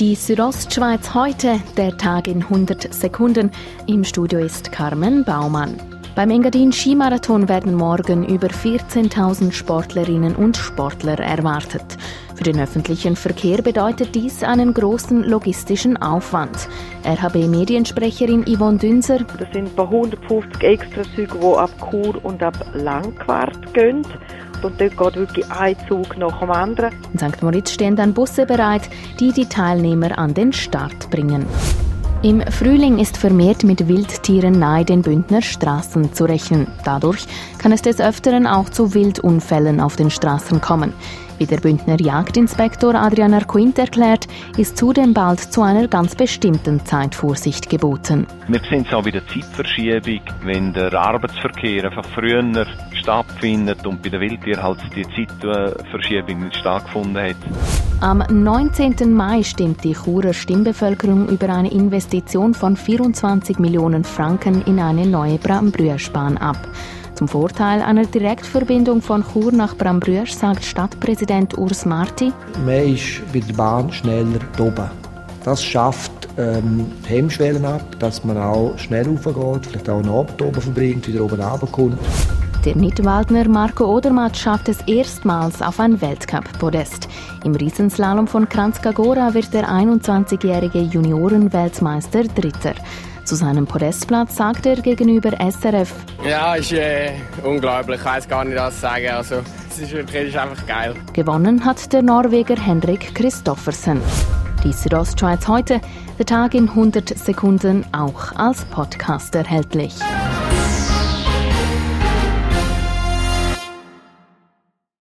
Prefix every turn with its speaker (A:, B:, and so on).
A: Die Südostschweiz heute, der Tag in 100 Sekunden. Im Studio ist Carmen Baumann. Beim Engadin Skimarathon werden morgen über 14.000 Sportlerinnen und Sportler erwartet. Für den öffentlichen Verkehr bedeutet dies einen großen logistischen Aufwand. RHB-Mediensprecherin Yvonne Dünser.
B: Das sind ein paar 150 Extrazüge, die ab Chur und ab Langquart gehen. Und dort geht wirklich ein Zug nach dem anderen.
A: In St. Moritz stehen dann Busse bereit, die die Teilnehmer an den Start bringen. Im Frühling ist vermehrt mit Wildtieren nahe den Bündner Straßen zu rechnen. Dadurch kann es des Öfteren auch zu Wildunfällen auf den Straßen kommen. Wie der Bündner Jagdinspektor Adrian Arquint erklärt, ist zudem bald zu einer ganz bestimmten Zeit Vorsicht geboten.
C: Wir sehen es auch bei der Zeitverschiebung, wenn der Arbeitsverkehr einfach früher stattfindet und bei den Wildtieren halt die Zeitverschiebung nicht stattgefunden hat.
A: Am 19. Mai stimmt die Churer Stimmbevölkerung über eine Investition von 24 Millionen Franken in eine neue Brambrüersbahn ab. Zum Vorteil einer Direktverbindung von Chur nach Brambrüsch sagt Stadtpräsident Urs Marti.
D: Man ist bei der Bahn schneller oben. Das schafft ähm, Hemmschwellen ab, dass man auch schnell raufgeht, vielleicht auch einen Abend oben verbringt, wieder oben runterkommt.
A: Der Nidwaldner Marco Odermatt schafft es erstmals auf ein Weltcup-Podest. Im Riesenslalom von Kranzkagora wird der 21-jährige Juniorenweltmeister Dritter. Zu seinem Podestplatz sagt er gegenüber SRF.
E: Ja, ist äh, unglaublich. Ich weiß gar nicht, was sagen. Also, es ist wirklich ist einfach geil.
A: Gewonnen hat der Norweger Henrik Christoffersen. Die Südostschweiz heute, der Tag in 100 Sekunden, auch als Podcast erhältlich.